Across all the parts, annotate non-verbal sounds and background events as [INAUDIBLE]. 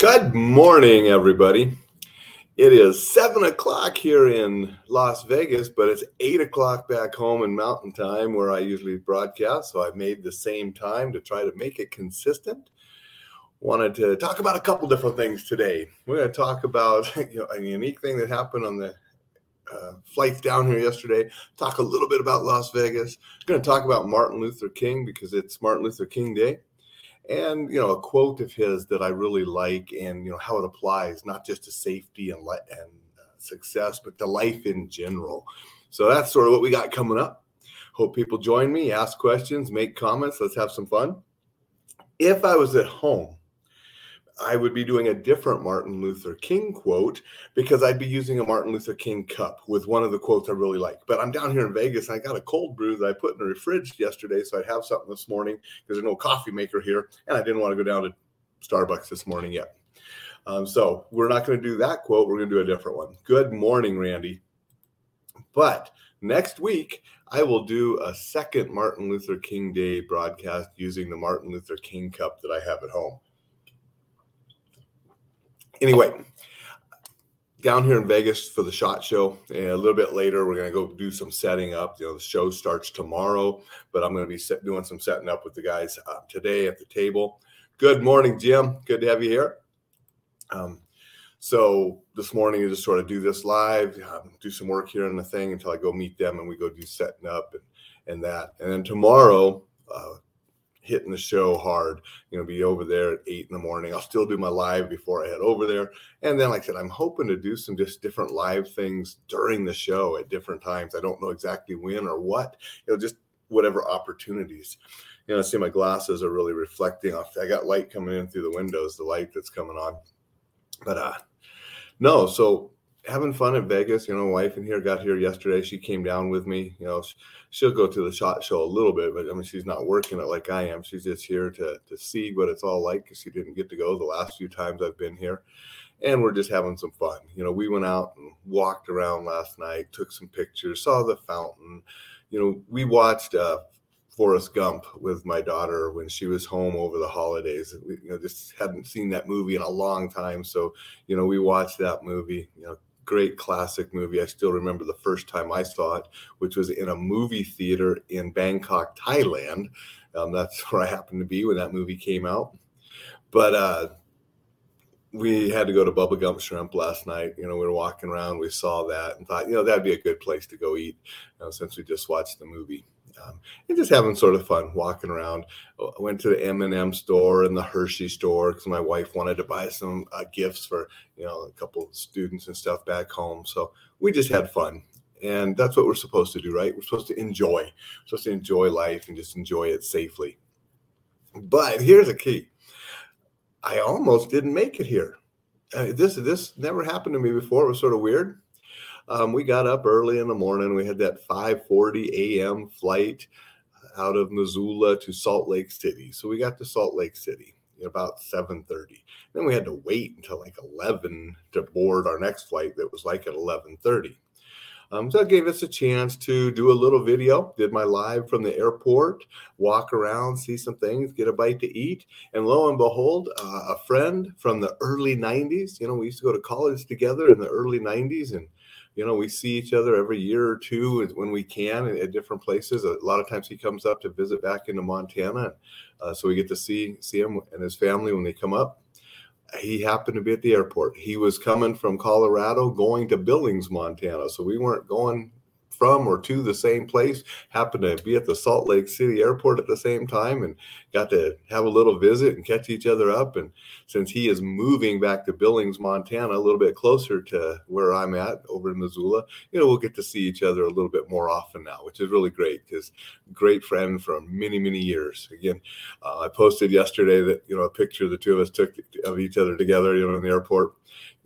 Good morning, everybody. It is seven o'clock here in Las Vegas, but it's eight o'clock back home in Mountain Time where I usually broadcast. So I've made the same time to try to make it consistent. Wanted to talk about a couple different things today. We're going to talk about [LAUGHS] you know, a unique thing that happened on the uh, flights down here yesterday. Talk a little bit about Las Vegas. Going to talk about Martin Luther King because it's Martin Luther King Day and you know a quote of his that I really like, and you know how it applies not just to safety and le- and uh, success, but to life in general. So that's sort of what we got coming up. Hope people join me, ask questions, make comments. Let's have some fun. If I was at home I would be doing a different Martin Luther King quote because I'd be using a Martin Luther King cup with one of the quotes I really like. But I'm down here in Vegas and I got a cold brew that I put in the fridge yesterday. So I'd have something this morning because there's no coffee maker here. And I didn't want to go down to Starbucks this morning yet. Um, so we're not going to do that quote. We're going to do a different one. Good morning, Randy. But next week, I will do a second Martin Luther King Day broadcast using the Martin Luther King cup that I have at home anyway, down here in Vegas for the shot show. And a little bit later, we're going to go do some setting up. You know, the show starts tomorrow, but I'm going to be set, doing some setting up with the guys uh, today at the table. Good morning, Jim. Good to have you here. Um, so this morning, you just sort of do this live, um, do some work here on the thing until I go meet them and we go do setting up and, and that. And then tomorrow, hitting the show hard. You know, be over there at eight in the morning. I'll still do my live before I head over there. And then, like I said, I'm hoping to do some just different live things during the show at different times. I don't know exactly when or what. You know, just whatever opportunities. You know, I see my glasses are really reflecting off. I got light coming in through the windows, the light that's coming on. But uh no, so having fun in Vegas. You know, wife in here got here yesterday. She came down with me. You know, she'll go to the shot show a little bit, but I mean, she's not working it like I am. She's just here to to see what it's all like because she didn't get to go the last few times I've been here. And we're just having some fun. You know, we went out and walked around last night, took some pictures, saw the fountain. You know, we watched uh, Forrest Gump with my daughter when she was home over the holidays. We, you know, just hadn't seen that movie in a long time, so you know, we watched that movie. You know, great classic movie. I still remember the first time I saw it, which was in a movie theater in Bangkok, Thailand. Um, that's [LAUGHS] where I happened to be when that movie came out. But uh, we had to go to Bubba Gump Shrimp last night. You know, we were walking around, we saw that, and thought, you know, that'd be a good place to go eat you know, since we just watched the movie um, and just having sort of fun walking around. I went to the M&M store and the Hershey store because my wife wanted to buy some uh, gifts for you know a couple students and stuff back home. So we just had fun, and that's what we're supposed to do, right? We're supposed to enjoy, we're supposed to enjoy life and just enjoy it safely. But here's a key: I almost didn't make it here. Uh, this this never happened to me before. It was sort of weird. Um, we got up early in the morning. We had that 5:40 a.m. flight out of Missoula to Salt Lake City. So we got to Salt Lake City about 7:30. Then we had to wait until like 11 to board our next flight that was like at 11:30. Um, so that gave us a chance to do a little video. Did my live from the airport, walk around, see some things, get a bite to eat, and lo and behold, uh, a friend from the early '90s. You know, we used to go to college together in the early '90s, and you know, we see each other every year or two when we can at different places. A lot of times he comes up to visit back into Montana, uh, so we get to see see him and his family when they come up. He happened to be at the airport. He was coming from Colorado, going to Billings, Montana. So we weren't going from or to the same place, happened to be at the Salt Lake City airport at the same time and got to have a little visit and catch each other up. And since he is moving back to Billings, Montana, a little bit closer to where I'm at over in Missoula, you know, we'll get to see each other a little bit more often now, which is really great because great friend from many, many years. Again, uh, I posted yesterday that, you know, a picture the two of us took of each other together, you know, in the airport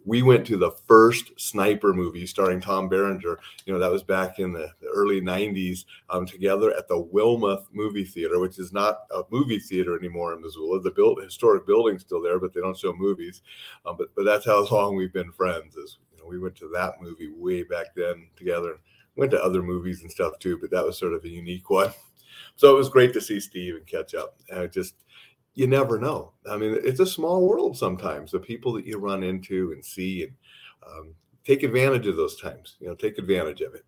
we went to the first sniper movie starring Tom Berenger. You know, that was back in the, the early 90s um, together at the Wilmuth Movie Theater, which is not a movie theater anymore in Missoula. The historic building's still there, but they don't show movies. Um, but, but that's how [LAUGHS] long we've been friends. Is you know, we went to that movie way back then together. Went to other movies and stuff too, but that was sort of a unique one. So it was great to see Steve and catch up. And just you never know. I mean, it's a small world sometimes. The people that you run into and see, and um, take advantage of those times. You know, take advantage of it.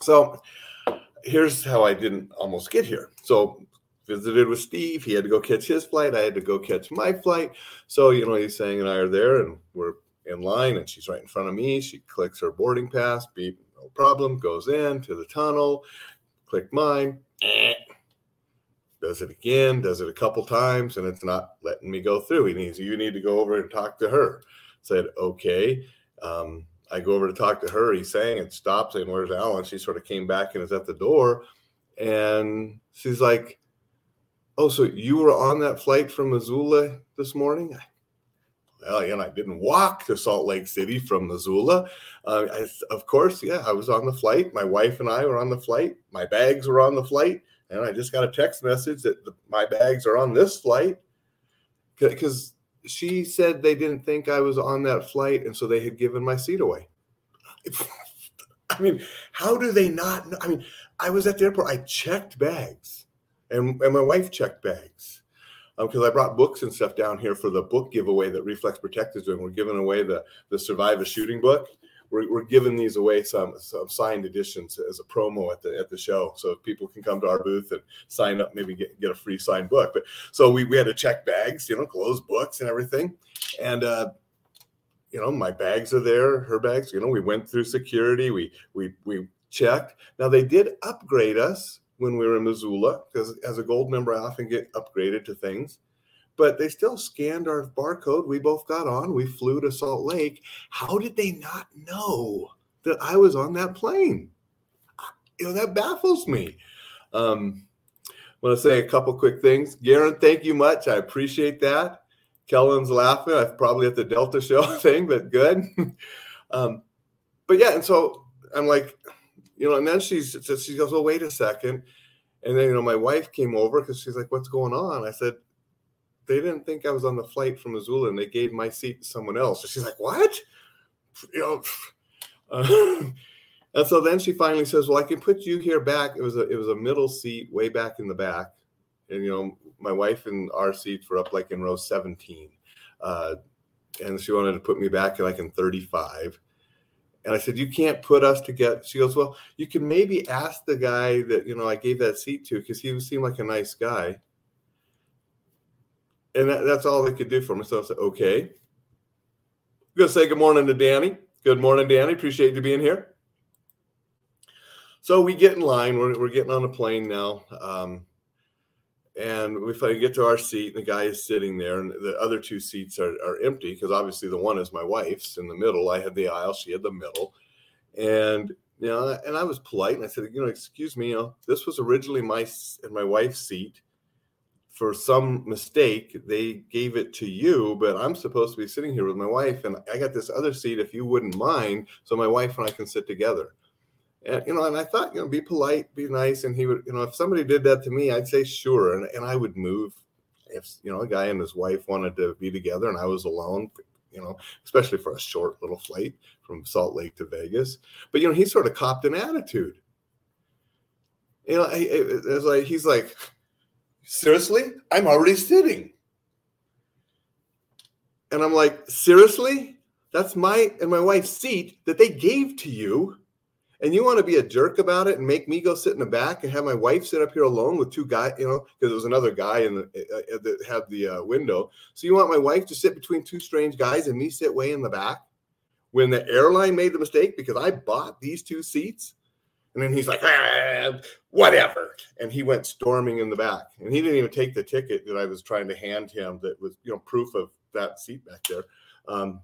So, here's how I didn't almost get here. So, visited with Steve. He had to go catch his flight. I had to go catch my flight. So, you know, he's saying and I are there, and we're in line, and she's right in front of me. She clicks her boarding pass. Beep, no problem. Goes in to the tunnel. Click mine. Eh does it again, does it a couple times, and it's not letting me go through. He needs you need to go over and talk to her. Said okay. Um, I go over to talk to her. He's saying it stops saying, Where's Alain? She sort of came back and is at the door. And she's like, Oh, so you were on that flight from Missoula this morning? Well, and I didn't walk to Salt Lake City from Missoula. Uh, I, of course, yeah, I was on the flight. My wife and I were on the flight. My bags were on the flight and I just got a text message that the, my bags are on this flight because she said they didn't think I was on that flight, and so they had given my seat away. [LAUGHS] I mean, how do they not know? I mean, I was at the airport. I checked bags, and, and my wife checked bags because um, I brought books and stuff down here for the book giveaway that Reflex Protect is doing. We're giving away the the Survive a Shooting book, we're, we're giving these away some some signed editions as a promo at the at the show. So people can come to our booth and sign up maybe get, get a free signed book. But so we, we had to check bags you know close books and everything. And uh you know my bags are there her bags you know we went through security we we we checked. Now they did upgrade us when we were in missoula because as a gold member i often get upgraded to things but they still scanned our barcode. We both got on. We flew to Salt Lake. How did they not know that I was on that plane? You know, that baffles me. Um, I want to say a couple quick things. Garen, thank you much. I appreciate that. Kellen's laughing. I'm probably at the Delta show [LAUGHS] thing, but good. [LAUGHS] um, but yeah, and so I'm like, you know, and then she's she goes, well, wait a second. And then, you know, my wife came over because she's like, what's going on? I said, they didn't think I was on the flight from Missoula and they gave my seat to someone else. So she's like, what? You know, [LAUGHS] uh, [LAUGHS] and so then she finally says, well, I can put you here back. It was a, it was a middle seat way back in the back. And, you know, my wife and our seats were up like in row 17. Uh, and she wanted to put me back like in 35. And I said, You can't put us together. She goes, Well, you can maybe ask the guy that, you know, I gave that seat to because he seemed like a nice guy and that, that's all they could do for me. So I said, okay. I'm gonna say good morning to Danny. Good morning, Danny. Appreciate you being here. So we get in line. We're, we're getting on a plane now. Um, and we finally get to our seat, and the guy is sitting there, and the other two seats are, are empty because obviously the one is my wife's in the middle. I had the aisle, she had the middle. And you know, and I was polite and I said, you know, excuse me, you know, this was originally my and my wife's seat for some mistake they gave it to you but i'm supposed to be sitting here with my wife and i got this other seat if you wouldn't mind so my wife and i can sit together. And you know and i thought you know be polite be nice and he would you know if somebody did that to me i'd say sure and, and i would move if you know a guy and his wife wanted to be together and i was alone you know especially for a short little flight from salt lake to vegas. But you know he sort of copped an attitude. You know it's like he's like Seriously? I'm already sitting. And I'm like, seriously? That's my and my wife's seat that they gave to you. And you want to be a jerk about it and make me go sit in the back and have my wife sit up here alone with two guys, you know, because there was another guy in the uh, uh, that had the uh, window. So you want my wife to sit between two strange guys and me sit way in the back when the airline made the mistake because I bought these two seats? And then he's like, ah, whatever. And he went storming in the back. And he didn't even take the ticket that I was trying to hand him that was, you know, proof of that seat back there. Um,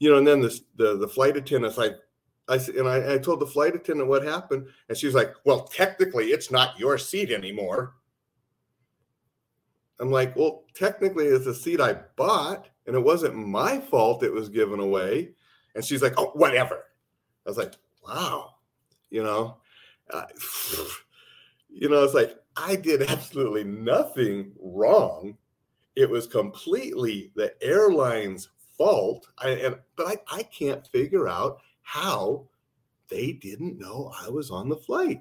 you know, and then the, the, flight attendant's like, I and I, I told the flight attendant what happened, and she was like, "Well, technically, it's not your seat anymore." I'm like, "Well, technically, it's a seat I bought, and it wasn't my fault it was given away." And she's like, "Oh, whatever." I was like, "Wow," you know. [SIGHS] You know, it's like I did absolutely nothing wrong. It was completely the airline's fault. I, and but I, I can't figure out how they didn't know I was on the flight.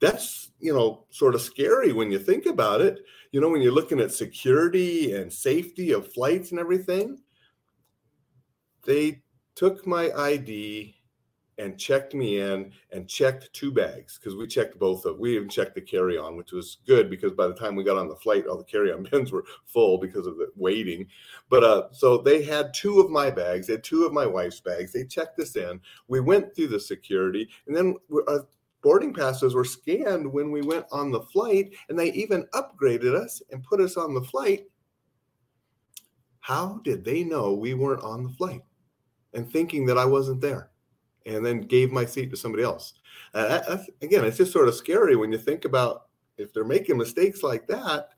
that's you know sort of scary when you think about it you know when you're looking at security and safety of flights and everything they took my id and checked me in and checked two bags because we checked both of we even checked the carry-on which was good because by the time we got on the flight all the carry-on [LAUGHS] bins were full because of the waiting. But uh so they had two of my bags they had two of my wife's bags they checked us in we went through the security and then our uh, boarding passes were scanned when we went on the flight and they even upgraded us and put us on the flight. How did they know we weren't on the flight and thinking that i wasn't there and then gave my seat to somebody else. Uh, again, it's just sort of scary when you think about if they're making mistakes like that.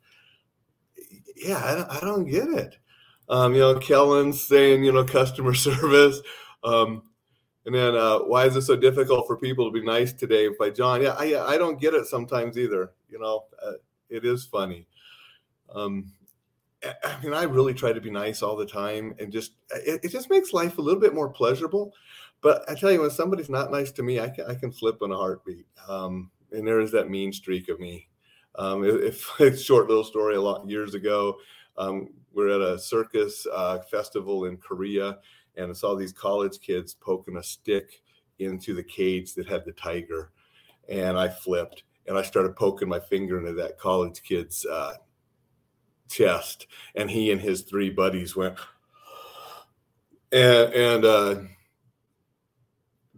Yeah, I don't, I don't get it. Um, you know, Kellen's saying, you know, customer [LAUGHS] service. Um, and then, uh, why is it so difficult for people to be nice today? By John. Yeah, I, I don't get it sometimes either. You know, uh, it is funny. Um, I mean, I really try to be nice all the time, and just it, it just makes life a little bit more pleasurable. But I tell you, when somebody's not nice to me, I can I can flip in a heartbeat. Um, and there is that mean streak of me. Um, if it's [LAUGHS] short little story, a lot years ago, um, we're at a circus uh, festival in Korea, and I saw these college kids poking a stick into the cage that had the tiger, and I flipped and I started poking my finger into that college kid's uh, chest, and he and his three buddies went, [GASPS] and and uh,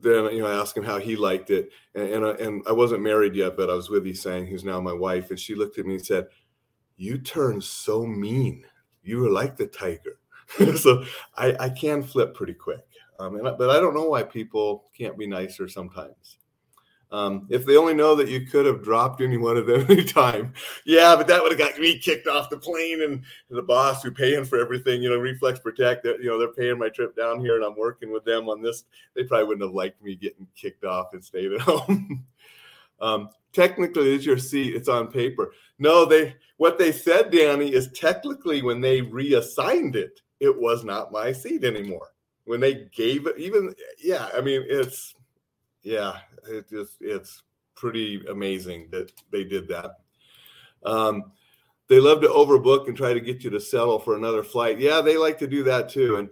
then you know I asked him how he liked it, and and I, and I wasn't married yet, but I was with Sang, who's now my wife, and she looked at me and said, "You turned so mean. You were like the tiger." [LAUGHS] so I, I can flip pretty quick, um, and I, but I don't know why people can't be nicer sometimes. Um, if they only know that you could have dropped any one of them [LAUGHS] any time, yeah, but that would have got me kicked off the plane and the boss who paying for everything, you know, Reflex Protect, that you know, they're paying my trip down here and I'm working with them on this. They probably wouldn't have liked me getting kicked off and stayed at [LAUGHS] home. um, technically, is your seat. It's on paper. No, they what they said, Danny, is technically when they reassigned it, it was not my seat anymore. When they gave it, even yeah, I mean, it's yeah, it just it's pretty amazing that they did that. Um, they love to overbook and try to get you to settle for another flight. Yeah, they like to do that too. And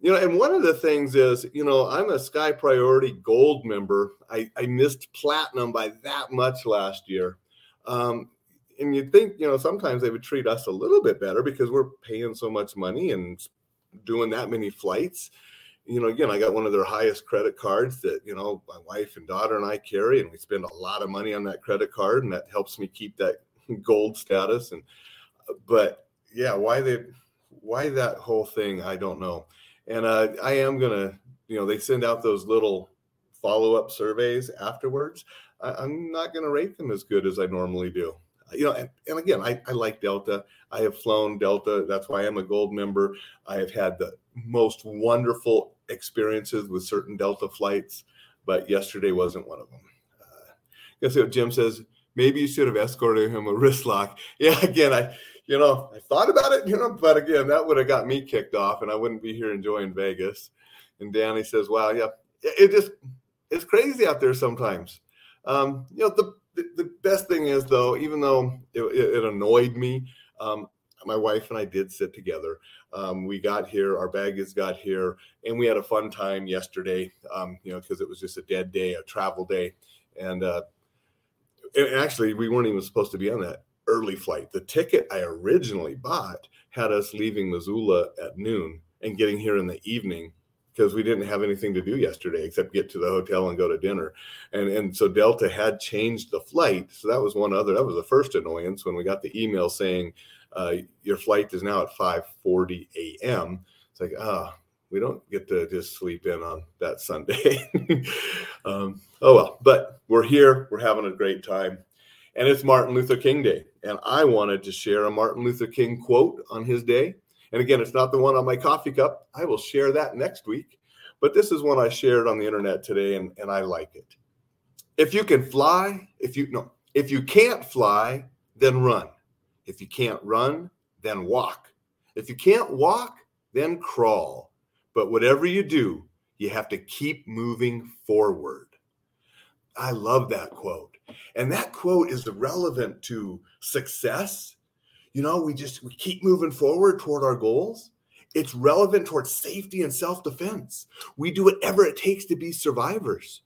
you know, and one of the things is, you know, I'm a Sky Priority Gold member. I, I missed platinum by that much last year. Um, and you'd think, you know, sometimes they would treat us a little bit better because we're paying so much money and doing that many flights you know, again, I got one of their highest credit cards that, you know, my wife and daughter and I carry, and we spend a lot of money on that credit card, and that helps me keep that [LAUGHS] gold status. And, but yeah, why they, why that whole thing, I don't know. And uh, I am going to, you know, they send out those little follow up surveys afterwards. I, I'm not going to rate them as good as I normally do you know, and, and, again, I, I like Delta. I have flown Delta. That's why I'm a gold member. I have had the most wonderful experiences with certain Delta flights, but yesterday wasn't one of them. Uh, guess what Jim says? Maybe you should have escorted him a wrist lock. [LAUGHS] Yeah, again, I, you know, I thought about it, you know, but again, that would have got me kicked off, and I wouldn't be here enjoying Vegas. And Danny says, "Wow, yeah, it just it's crazy out there sometimes." Um, you know, the, the, the best thing is though, even though it, it, it annoyed me, um, my wife and I did sit together. Um, we got here, our baggage got here, and we had a fun time yesterday. Um, you know, because it was just a dead day, a travel day, and, uh, actually we weren't even supposed to be on that early flight. The ticket I originally bought had us leaving Missoula at noon and getting here in the evening because we didn't have anything to do yesterday except get to the hotel and go to dinner. And and so Delta had changed the flight. So that was one other that was the first annoyance when we got the email saying uh, your flight is now at 5:40 a.m. It's like, ah, oh, we don't get to just sleep in on that Sunday. [LAUGHS] um, oh well, but we're here. We're having a great time, and it's Martin Luther King Day, and I wanted to share a Martin Luther King quote on his day. And again, it's not the one on my coffee cup. I will share that next week. But this is one I shared on the internet today, and, and I like it. If you can fly, if you no, if you can't fly, then run. If you can't run, then walk. If you can't walk, then crawl. But whatever you do, you have to keep moving forward. I love that quote. And that quote is relevant to success. You know, we just we keep moving forward toward our goals. It's relevant towards safety and self-defense. We do whatever it takes to be survivors.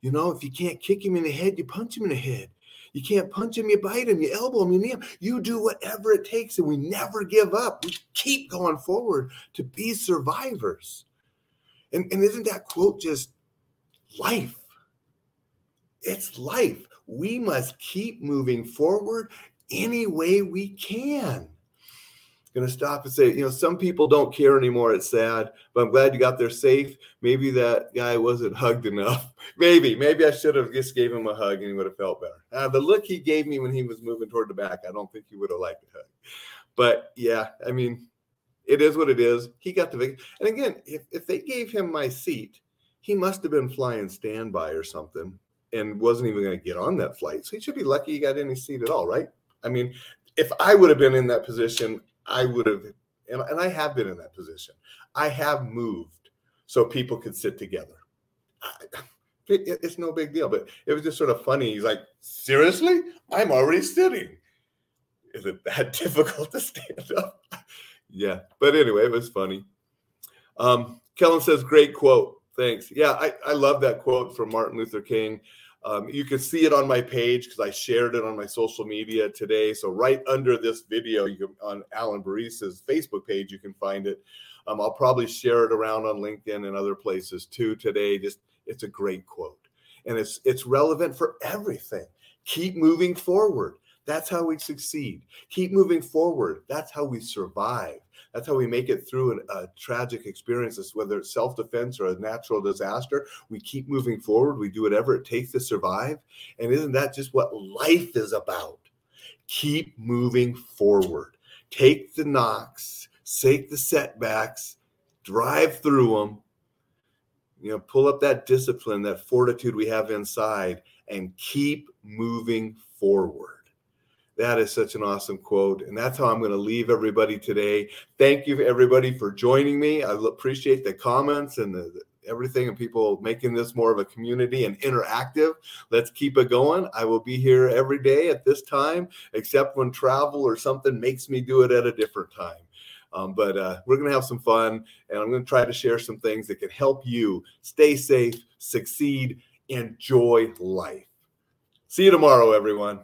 You know, if you can't kick him in the head, you punch him in the head. You can't punch him, you bite him, you elbow him, you knee him. You do whatever it takes, and we never give up. We keep going forward to be survivors. And, and isn't that quote just life? It's life. We must keep moving forward any way we can going to stop and say, you know, some people don't care anymore. It's sad, but I'm glad you got there safe. Maybe that guy wasn't hugged enough. [LAUGHS] maybe, maybe I should have just gave him a hug and he would have felt better. Uh, the look he gave me when he was moving toward the back, I don't think he would have liked a hug. But yeah, I mean, it is what it is. He got the big. and again, if if they gave him my seat, he must have been flying standby or something and wasn't even going to get on that flight. So he should be lucky he got any seat at all, right? I mean, if I would have been in that position, I would have, and, and I have been in that position. I have moved so people could sit together. I, [LAUGHS] it, it's no big deal, but it was just sort of funny. He's like, seriously? I'm already sitting. Is it that [LAUGHS] difficult to stand up? [LAUGHS] yeah. But anyway, it was funny. Um, Kellen says, great quote. Thanks. Yeah, I, I love that quote from Martin Luther King. Um, you can see it on my page because I shared it on my social media today. So right under this video, you can, on Alain Burrese's Facebook page, you can find it. Um, I'll probably share it around on LinkedIn and other places too today. Just it's a great quote, and it's it's relevant for everything. Keep moving forward. That's how we succeed. Keep moving forward. That's how we survive. That's how we make it through an, a tragic experience, whether it's self defense or a natural disaster. We keep moving forward. We do whatever it takes to survive. And isn't that just what life is about? Keep moving forward. Take the knocks, take the setbacks, drive through them. You know, pull up that discipline, that fortitude we have inside, and keep moving forward. That is such an awesome quote. And that's how I'm going to leave everybody today. Thank you, everybody, for joining me. I appreciate the comments and the, the, everything and people making this more of a community and interactive. Let's keep it going. I will be here every day at this time, except when travel or something makes me do it at a different time. Um, but uh, we're going to have some fun, and I'm going to try to share some things that can help you stay safe, succeed, enjoy life. See you tomorrow, everyone.